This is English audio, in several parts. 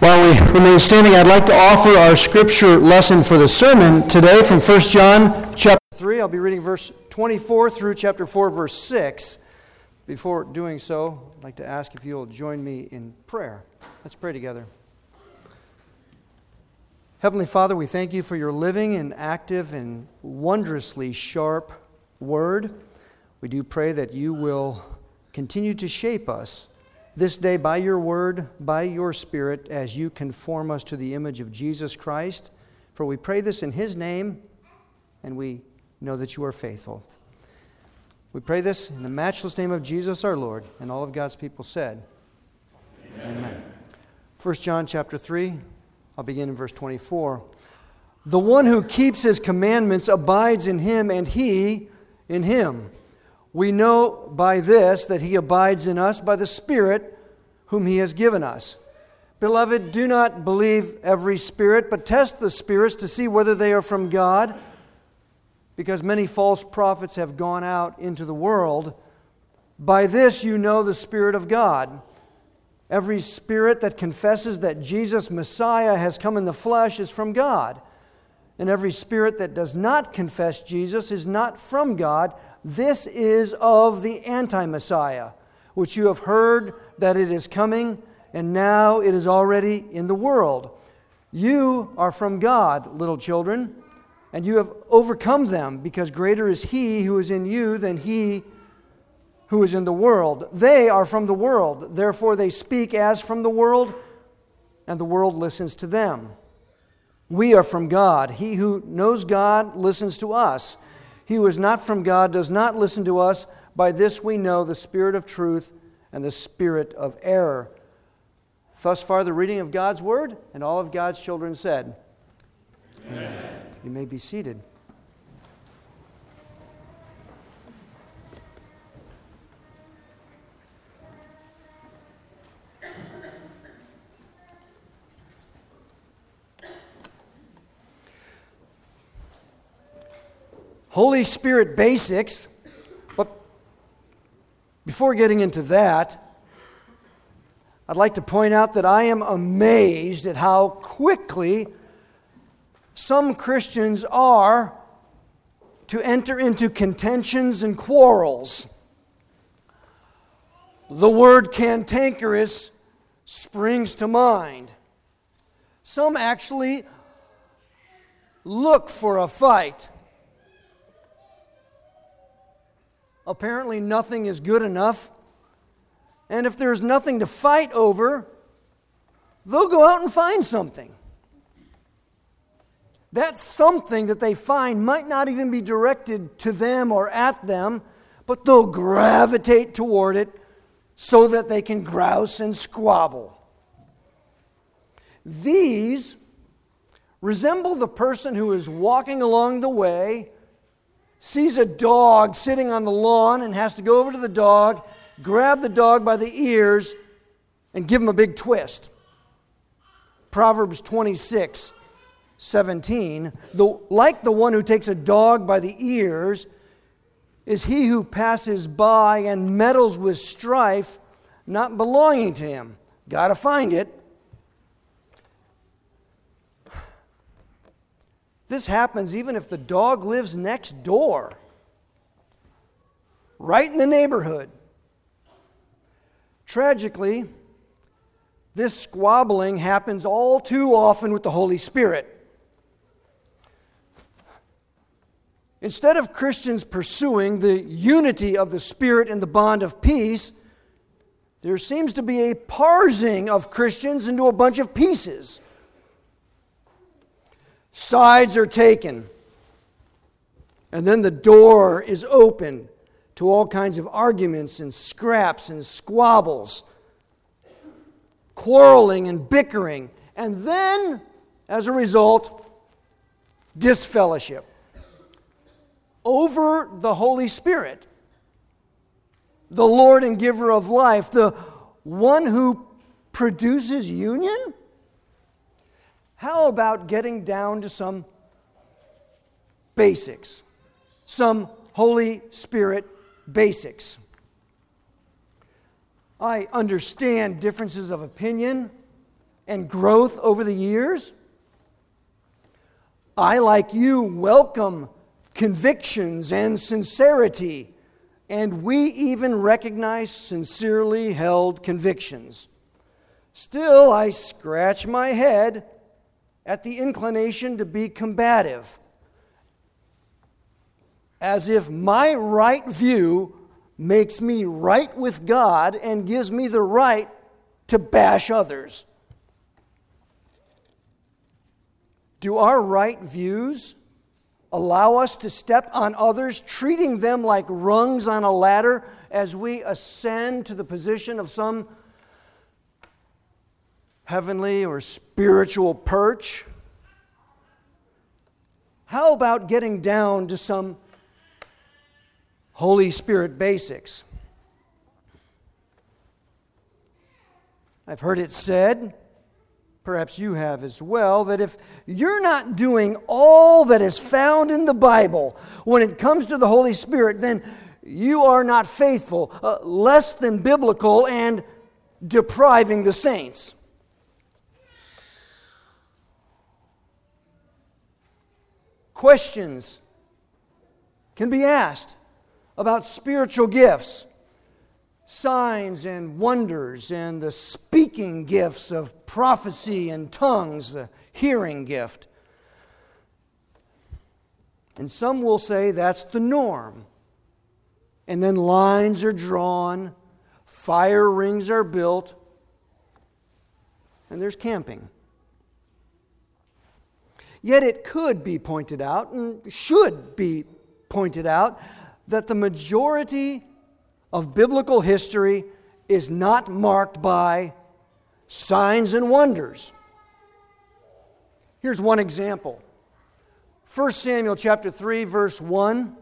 While we remain standing, I'd like to offer our scripture lesson for the sermon today from 1 John chapter 3. I'll be reading verse 24 through chapter 4, verse 6. Before doing so, I'd like to ask if you'll join me in prayer. Let's pray together. Heavenly Father, we thank you for your living and active and wondrously sharp word. We do pray that you will continue to shape us this day by your word, by your spirit, as you conform us to the image of Jesus Christ. For we pray this in his name, and we know that you are faithful. We pray this in the matchless name of Jesus our Lord, and all of God's people said, Amen. Amen. 1 John chapter 3, I'll begin in verse 24. The one who keeps his commandments abides in him, and he in him. We know by this that he abides in us by the Spirit whom he has given us. Beloved, do not believe every spirit, but test the spirits to see whether they are from God, because many false prophets have gone out into the world. By this you know the Spirit of God. Every spirit that confesses that Jesus, Messiah, has come in the flesh is from God. And every spirit that does not confess Jesus is not from God. This is of the anti Messiah, which you have heard that it is coming, and now it is already in the world. You are from God, little children, and you have overcome them, because greater is He who is in you than He who is in the world. They are from the world, therefore they speak as from the world, and the world listens to them. We are from God. He who knows God listens to us. He who is not from God does not listen to us. By this we know the spirit of truth and the spirit of error. Thus far, the reading of God's word, and all of God's children said, Amen. You may be seated. Holy Spirit basics. Before getting into that, I'd like to point out that I am amazed at how quickly some Christians are to enter into contentions and quarrels. The word cantankerous springs to mind. Some actually look for a fight. Apparently nothing is good enough. And if there's nothing to fight over, they'll go out and find something. That something that they find might not even be directed to them or at them, but they'll gravitate toward it so that they can grouse and squabble. These resemble the person who is walking along the way sees a dog sitting on the lawn and has to go over to the dog, grab the dog by the ears, and give him a big twist. Proverbs 26, 17. The, like the one who takes a dog by the ears is he who passes by and meddles with strife not belonging to him. Got to find it. This happens even if the dog lives next door, right in the neighborhood. Tragically, this squabbling happens all too often with the Holy Spirit. Instead of Christians pursuing the unity of the Spirit and the bond of peace, there seems to be a parsing of Christians into a bunch of pieces. Sides are taken. And then the door is open to all kinds of arguments and scraps and squabbles, quarreling and bickering. And then, as a result, disfellowship over the Holy Spirit, the Lord and giver of life, the one who produces union how about getting down to some basics, some Holy Spirit basics? I understand differences of opinion and growth over the years. I, like you, welcome convictions and sincerity, and we even recognize sincerely held convictions. Still, I scratch my head at the inclination to be combative, as if my right view makes me right with God and gives me the right to bash others. Do our right views allow us to step on others, treating them like rungs on a ladder as we ascend to the position of some heavenly or spiritual perch? How about getting down to some Holy Spirit basics? I've heard it said, perhaps you have as well, that if you're not doing all that is found in the Bible when it comes to the Holy Spirit, then you are not faithful, uh, less than biblical, and depriving the saints. Questions can be asked about spiritual gifts, signs and wonders, and the speaking gifts of prophecy and tongues, the hearing gift. And some will say that's the norm. And then lines are drawn, fire rings are built, and there's camping. Yet it could be pointed out, and should be pointed out, that the majority of biblical history is not marked by signs and wonders. Here's one example. 1 Samuel chapter 3 verse 1.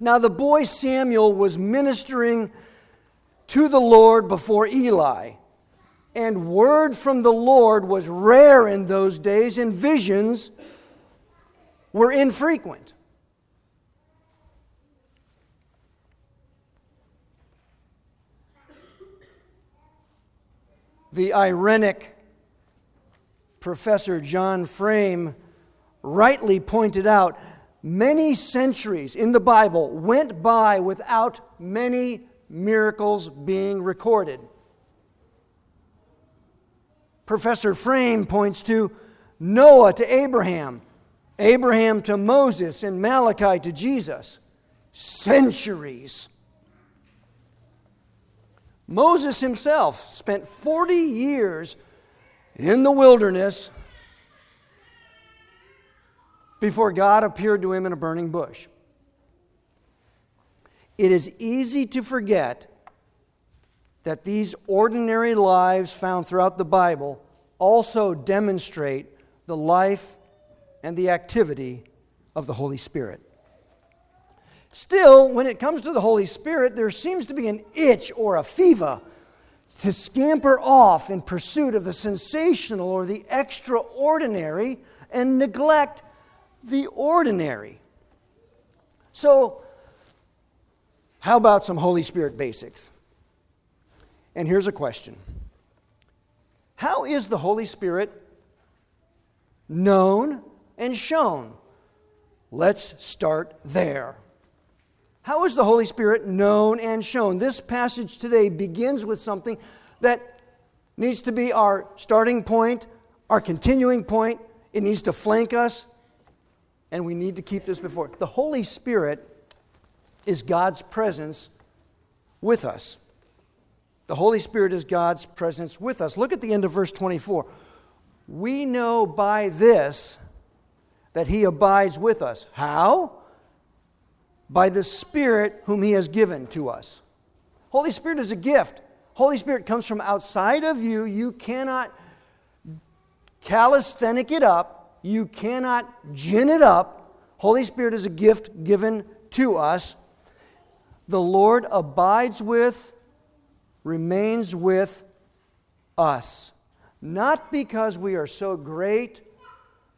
Now the boy Samuel was ministering to the Lord before Eli and word from the Lord was rare in those days, and visions were infrequent. The irenic Professor John Frame rightly pointed out many centuries in the Bible went by without many miracles being recorded. Professor Frame points to Noah to Abraham, Abraham to Moses, and Malachi to Jesus. Centuries. Moses himself spent 40 years in the wilderness before God appeared to him in a burning bush. It is easy to forget that these ordinary lives found throughout the Bible also demonstrate the life and the activity of the Holy Spirit. Still, when it comes to the Holy Spirit, there seems to be an itch or a fever to scamper off in pursuit of the sensational or the extraordinary and neglect the ordinary. So, how about some Holy Spirit basics? And here's a question How is the Holy Spirit known and shown? Let's start there. How is the Holy Spirit known and shown? This passage today begins with something that needs to be our starting point, our continuing point. It needs to flank us, and we need to keep this before. The Holy Spirit is God's presence with us. The Holy Spirit is God's presence with us. Look at the end of verse 24. We know by this that He abides with us. How? By the Spirit whom He has given to us. Holy Spirit is a gift. Holy Spirit comes from outside of you. You cannot calisthenic it up, you cannot gin it up. Holy Spirit is a gift given to us. The Lord abides with remains with us. Not because we are so great,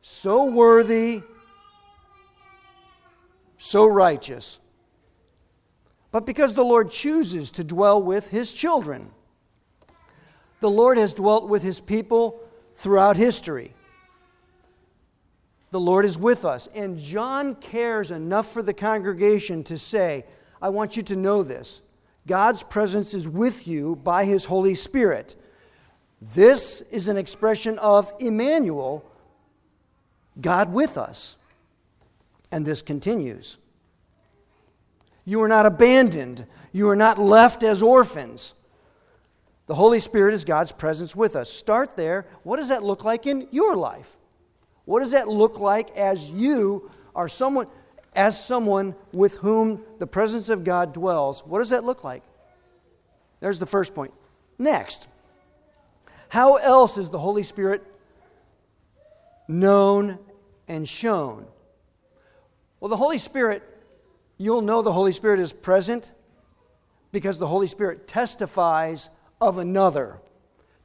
so worthy, so righteous, but because the Lord chooses to dwell with his children. The Lord has dwelt with his people throughout history. The Lord is with us. And John cares enough for the congregation to say, I want you to know this. God's presence is with you by his Holy Spirit. This is an expression of Emmanuel, God with us. And this continues. You are not abandoned, you are not left as orphans. The Holy Spirit is God's presence with us. Start there. What does that look like in your life? What does that look like as you are someone as someone with whom the presence of God dwells? What does that look like? There's the first point. Next, how else is the Holy Spirit known and shown? Well, the Holy Spirit, you'll know the Holy Spirit is present because the Holy Spirit testifies of another.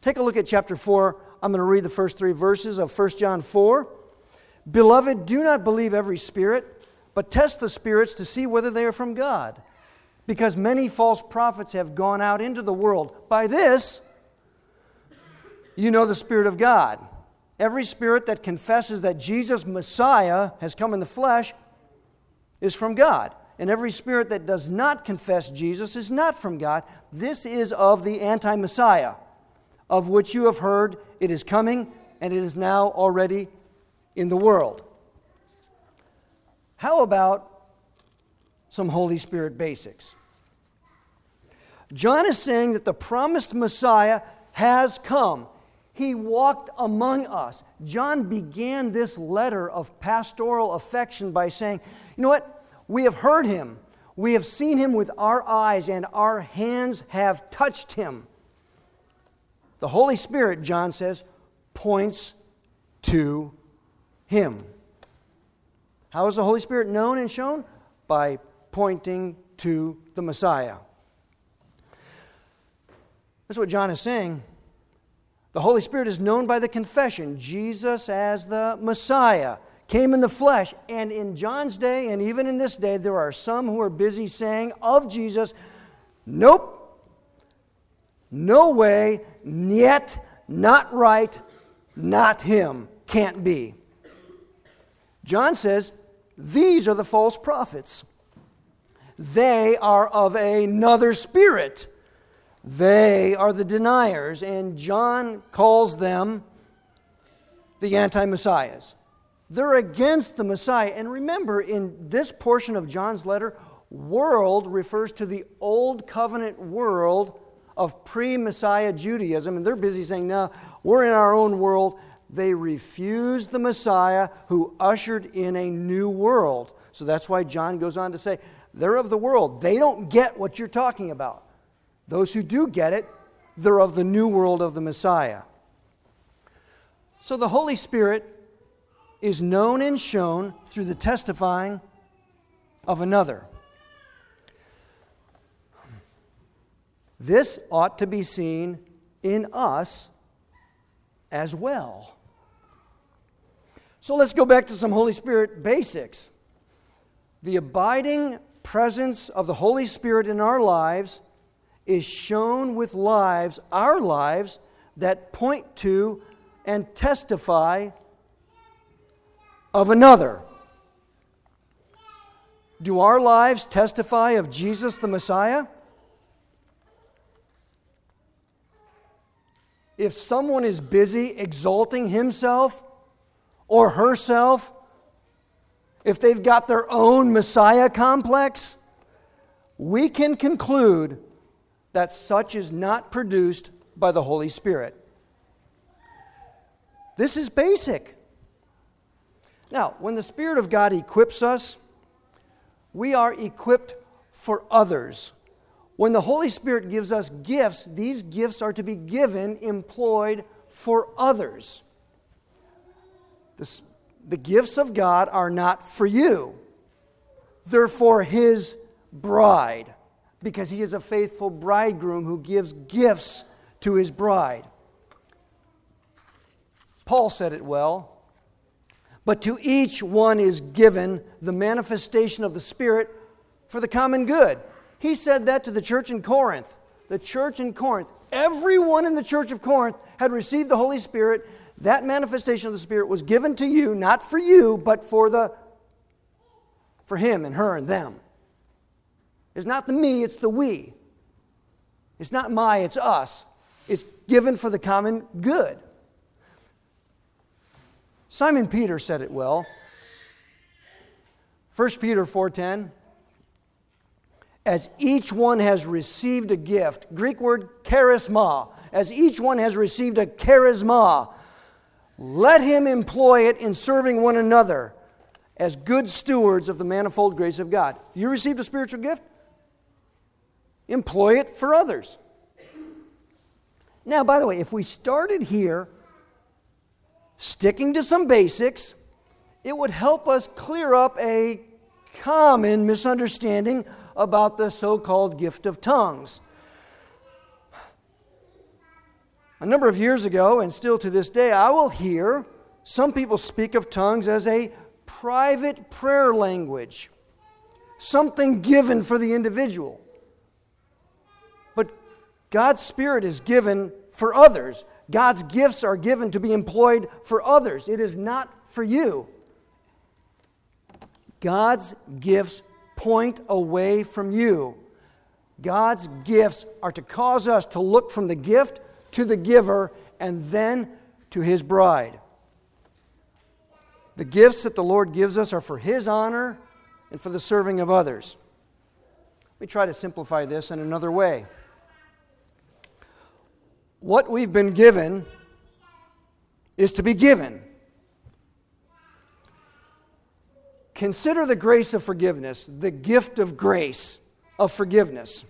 Take a look at chapter 4 I'm going to read the first three verses of 1 John 4. Beloved, do not believe every spirit, but test the spirits to see whether they are from God. Because many false prophets have gone out into the world. By this, you know the Spirit of God. Every spirit that confesses that Jesus, Messiah, has come in the flesh is from God. And every spirit that does not confess Jesus is not from God. This is of the anti Messiah, of which you have heard it is coming, and it is now already in the world. How about some Holy Spirit basics? John is saying that the promised Messiah has come. He walked among us. John began this letter of pastoral affection by saying, You know what? We have heard him. We have seen him with our eyes, and our hands have touched him. The Holy Spirit, John says, points to Him. How is the Holy Spirit known and shown? By pointing to the Messiah. That's what John is saying. The Holy Spirit is known by the confession Jesus as the Messiah came in the flesh. And in John's day, and even in this day, there are some who are busy saying of Jesus, Nope, no way, yet, not right, not him, can't be. John says, These are the false prophets. They are of another spirit. They are the deniers, and John calls them the anti messiahs. They're against the Messiah. And remember, in this portion of John's letter, world refers to the old covenant world of pre Messiah Judaism, and they're busy saying, no, we're in our own world. They refused the Messiah who ushered in a new world. So that's why John goes on to say, they're of the world. They don't get what you're talking about. Those who do get it, they're of the new world of the Messiah. So the Holy Spirit is known and shown through the testifying of another. This ought to be seen in us as well. So let's go back to some Holy Spirit basics. The abiding presence of the Holy Spirit in our lives is shown with lives, our lives, that point to and testify of another. Do our lives testify of Jesus the Messiah? if someone is busy exalting himself or herself, if they've got their own Messiah complex, we can conclude that such is not produced by the Holy Spirit. This is basic. Now, when the Spirit of God equips us, we are equipped for others. When the Holy Spirit gives us gifts, these gifts are to be given, employed for others. The, the gifts of God are not for you, they're for His bride, because He is a faithful bridegroom who gives gifts to His bride. Paul said it well. But to each one is given the manifestation of the Spirit for the common good. He said that to the church in Corinth. The church in Corinth, Everyone in the church of Corinth had received the Holy Spirit. That manifestation of the Spirit was given to you, not for you, but for the for him and her and them. It's not the me, it's the we. It's not my, it's us. It's given for the common good. Simon Peter said it well. 1 Peter 4:10 As each one has received a gift, Greek word charisma, as each one has received a charisma, let him employ it in serving one another as good stewards of the manifold grace of God. You received a spiritual gift? Employ it for others. Now, by the way, if we started here sticking to some basics, it would help us clear up a common misunderstanding about the so called gift of tongues. A number of years ago, and still to this day, I will hear some people speak of tongues as a private prayer language, something given for the individual. But God's Spirit is given for others. God's gifts are given to be employed for others. It is not for you. God's gifts point away from you. God's gifts are to cause us to look from the gift to the giver and then to his bride. The gifts that the Lord gives us are for his honor and for the serving of others. Let me try to simplify this in another way. What we've been given is to be given. Consider the grace of forgiveness, the gift of grace of forgiveness.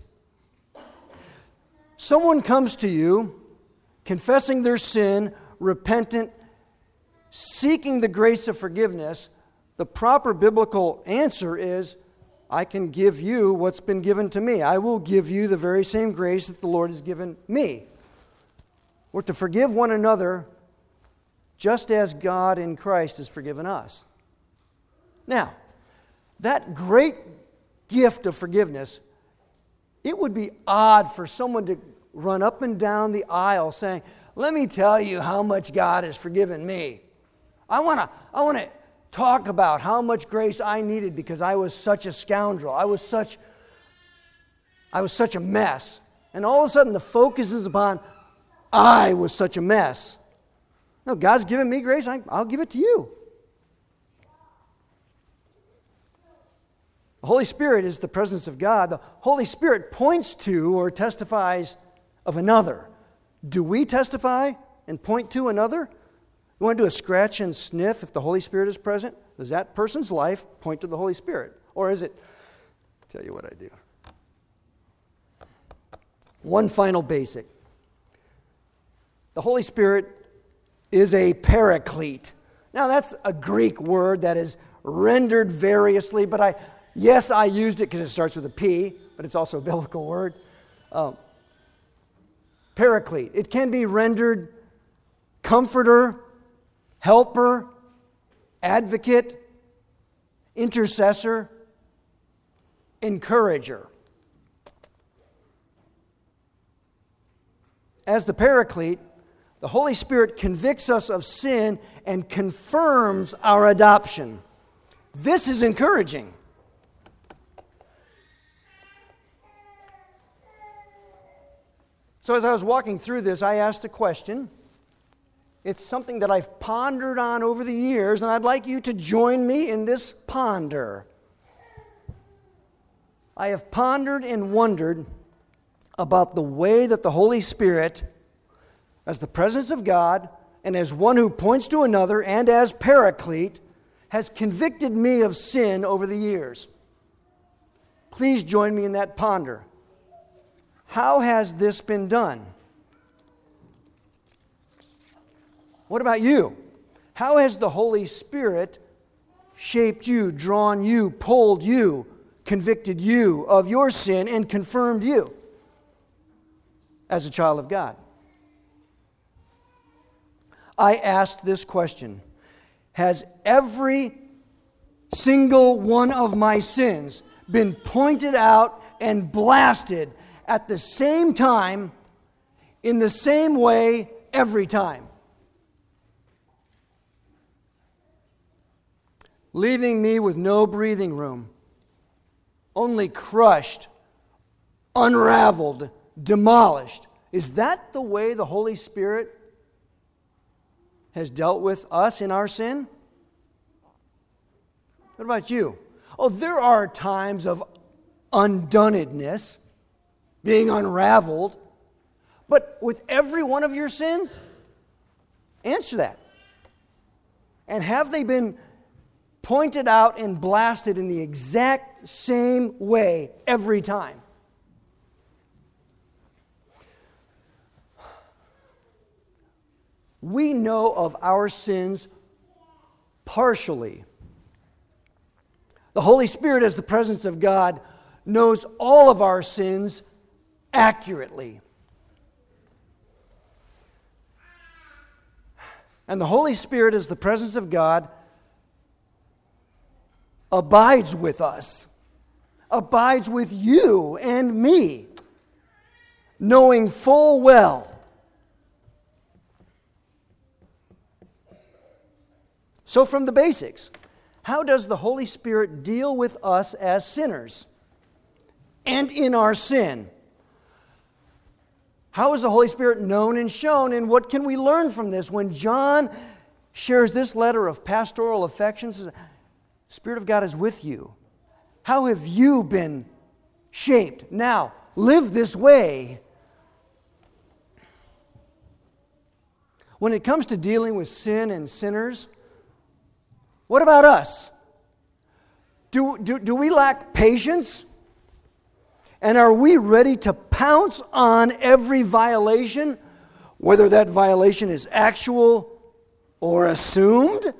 Someone comes to you confessing their sin, repentant, seeking the grace of forgiveness. The proper biblical answer is I can give you what's been given to me. I will give you the very same grace that the Lord has given me. We're to forgive one another just as God in Christ has forgiven us. Now, that great gift of forgiveness, it would be odd for someone to run up and down the aisle saying, Let me tell you how much God has forgiven me. I want to I want to talk about how much grace I needed because I was such a scoundrel. I was such I was such a mess. And all of a sudden the focus is upon I was such a mess. No, God's given me grace, I, I'll give it to you. The Holy Spirit is the presence of God. The Holy Spirit points to or testifies of another. Do we testify and point to another? You want to do a scratch and sniff if the Holy Spirit is present? Does that person's life point to the Holy Spirit? Or is it, tell you what I do. One final basic the Holy Spirit is a paraclete. Now, that's a Greek word that is rendered variously, but I, Yes, I used it because it starts with a P, but it's also a biblical word. Um, paraclete. It can be rendered comforter, helper, advocate, intercessor, encourager. As the paraclete, the Holy Spirit convicts us of sin and confirms our adoption. This is encouraging. So, as I was walking through this, I asked a question. It's something that I've pondered on over the years, and I'd like you to join me in this ponder. I have pondered and wondered about the way that the Holy Spirit, as the presence of God, and as one who points to another, and as paraclete, has convicted me of sin over the years. Please join me in that ponder. How has this been done? What about you? How has the Holy Spirit shaped you, drawn you, pulled you, convicted you of your sin, and confirmed you as a child of God? I asked this question Has every single one of my sins been pointed out and blasted at the same time in the same way every time. Leaving me with no breathing room, only crushed, unraveled, demolished. Is that the way the Holy Spirit has dealt with us in our sin? What about you? Oh, there are times of undonedness, being unraveled, but with every one of your sins? Answer that. And have they been pointed out and blasted in the exact same way every time? We know of our sins partially. The Holy Spirit, as the presence of God, knows all of our sins accurately. And the Holy Spirit, as the presence of God, abides with us, abides with you and me, knowing full well So, from the basics, how does the Holy Spirit deal with us as sinners and in our sin? How is the Holy Spirit known and shown, and what can we learn from this? When John shares this letter of pastoral affection, says, Spirit of God is with you. How have you been shaped? Now, live this way. When it comes to dealing with sin and sinners, what about us? Do, do, do we lack patience? And are we ready to pounce on every violation, whether that violation is actual or assumed? Is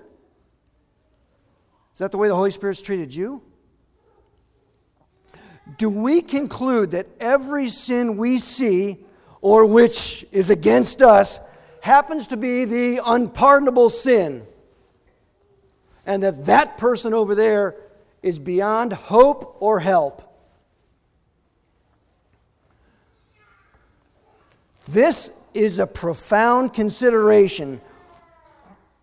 that the way the Holy Spirit's treated you? Do we conclude that every sin we see or which is against us happens to be the unpardonable sin? and that that person over there is beyond hope or help. This is a profound consideration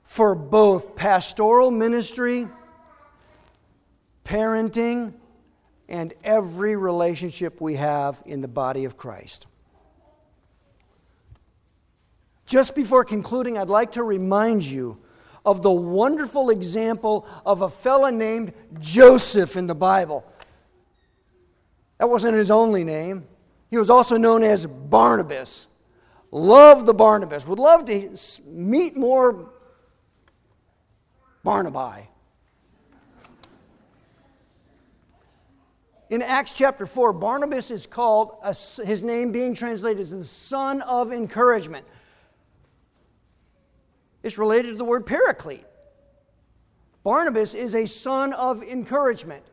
for both pastoral ministry, parenting, and every relationship we have in the body of Christ. Just before concluding, I'd like to remind you of the wonderful example of a fellow named Joseph in the Bible. That wasn't his only name. He was also known as Barnabas. Love the Barnabas. Would love to meet more Barnaby. In Acts chapter 4, Barnabas is called, his name being translated as the son of encouragement. It's related to the word paraclete. Barnabas is a son of encouragement.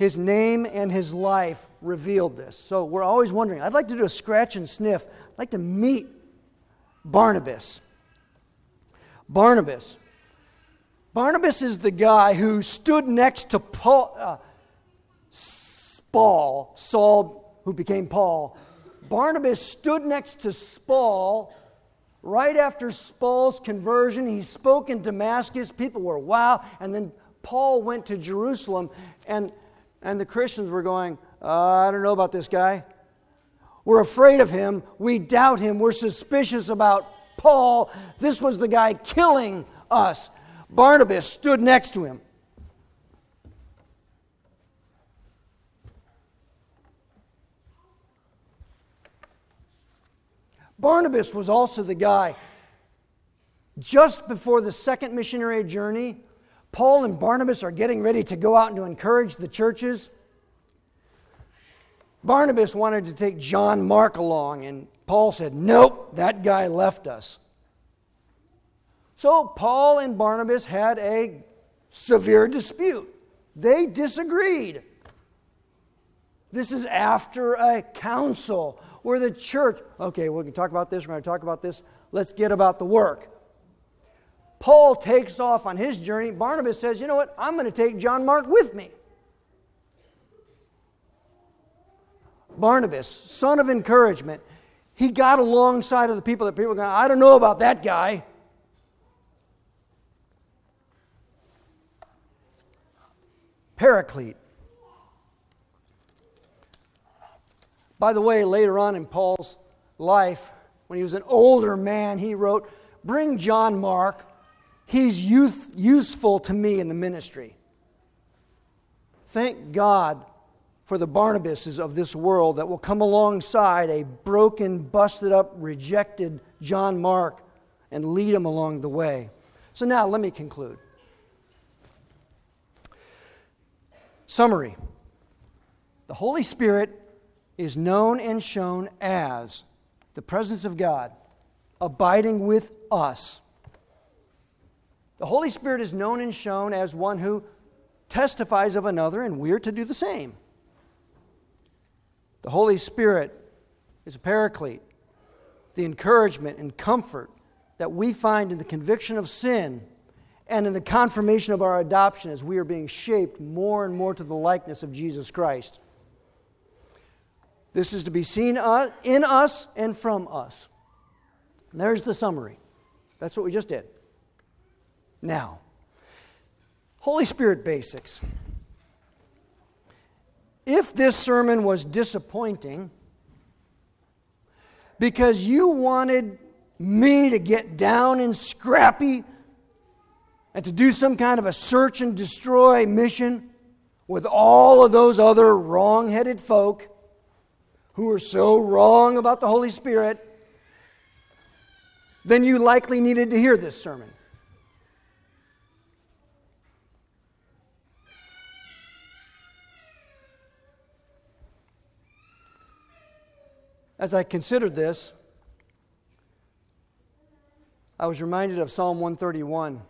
His name and his life revealed this. So we're always wondering. I'd like to do a scratch and sniff. I'd like to meet Barnabas. Barnabas. Barnabas is the guy who stood next to Paul, uh, Saul, who became Paul, Barnabas stood next to Saul right after Saul's conversion. He spoke in Damascus. People were wow. And then Paul went to Jerusalem, and, and the Christians were going, uh, I don't know about this guy. We're afraid of him. We doubt him. We're suspicious about Paul. This was the guy killing us. Barnabas stood next to him. Barnabas was also the guy. Just before the second missionary journey, Paul and Barnabas are getting ready to go out and to encourage the churches. Barnabas wanted to take John Mark along, and Paul said, Nope, that guy left us. So Paul and Barnabas had a severe dispute. They disagreed. This is after a council where the church, okay, we can talk about this, we're going to talk about this, let's get about the work. Paul takes off on his journey. Barnabas says, you know what, I'm going to take John Mark with me. Barnabas, son of encouragement, he got alongside of the people that people were going, I don't know about that guy. Paraclete. By the way, later on in Paul's life, when he was an older man, he wrote, Bring John Mark. He's youth, useful to me in the ministry. Thank God for the Barnabases of this world that will come alongside a broken, busted up, rejected John Mark and lead him along the way. So now let me conclude. Summary The Holy Spirit is known and shown as the presence of God abiding with us. The Holy Spirit is known and shown as one who testifies of another, and we're to do the same. The Holy Spirit is a paraclete, the encouragement and comfort that we find in the conviction of sin and in the confirmation of our adoption as we are being shaped more and more to the likeness of Jesus Christ. This is to be seen uh, in us and from us. And there's the summary. That's what we just did. Now, Holy Spirit basics. If this sermon was disappointing because you wanted me to get down and scrappy and to do some kind of a search and destroy mission with all of those other wrong headed folk who are so wrong about the Holy Spirit, then you likely needed to hear this sermon. As I considered this, I was reminded of Psalm 131.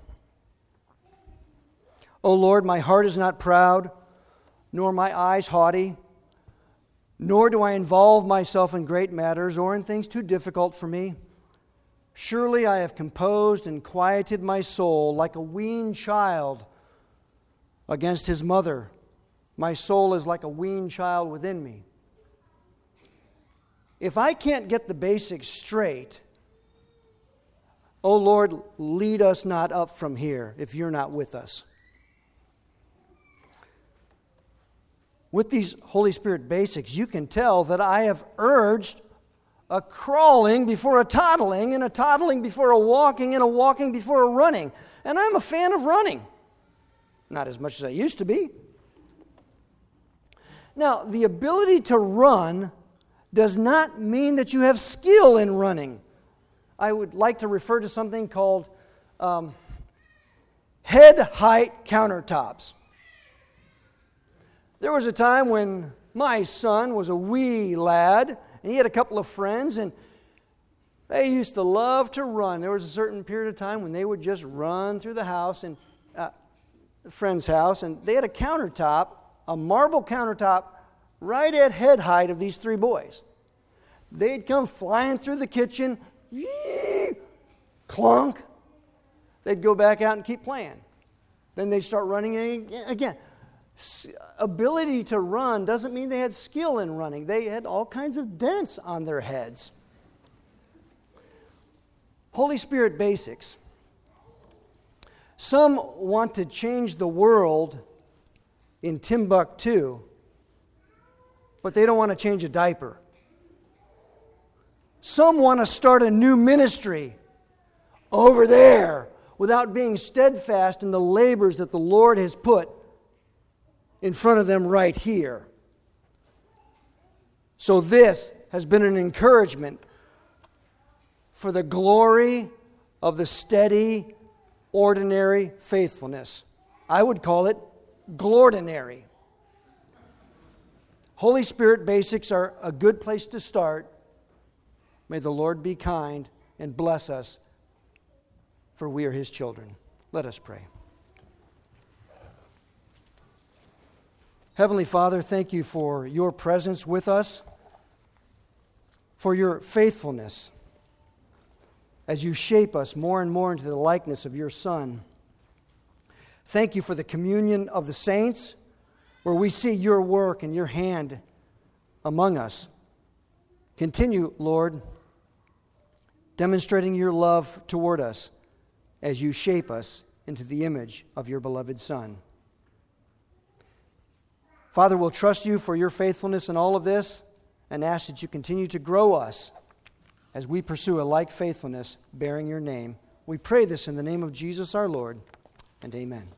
O Lord, my heart is not proud, nor my eyes haughty, nor do I involve myself in great matters or in things too difficult for me. Surely I have composed and quieted my soul like a weaned child against his mother. My soul is like a weaned child within me. If I can't get the basics straight, oh Lord, lead us not up from here if you're not with us. With these Holy Spirit basics, you can tell that I have urged a crawling before a toddling, and a toddling before a walking, and a walking before a running. And I'm a fan of running. Not as much as I used to be. Now, the ability to run does not mean that you have skill in running. I would like to refer to something called um, head height countertops. There was a time when my son was a wee lad and he had a couple of friends, and they used to love to run. There was a certain period of time when they would just run through the house and uh, friend's house, and they had a countertop, a marble countertop, right at head height of these three boys. They'd come flying through the kitchen, yee, clunk. They'd go back out and keep playing. Then they'd start running again ability to run doesn't mean they had skill in running. They had all kinds of dents on their heads. Holy Spirit basics. Some want to change the world in Timbuktu, but they don't want to change a diaper. Some want to start a new ministry over there without being steadfast in the labors that the Lord has put in front of them right here. So, this has been an encouragement for the glory of the steady, ordinary faithfulness. I would call it glordinary. Holy Spirit basics are a good place to start. May the Lord be kind and bless us, for we are His children. Let us pray. Heavenly Father, thank you for your presence with us, for your faithfulness as you shape us more and more into the likeness of your Son. Thank you for the communion of the saints, where we see your work and your hand among us. Continue, Lord, demonstrating your love toward us as you shape us into the image of your beloved Son. Father, we'll trust you for your faithfulness in all of this and ask that you continue to grow us as we pursue a like faithfulness bearing your name. We pray this in the name of Jesus our Lord, and amen.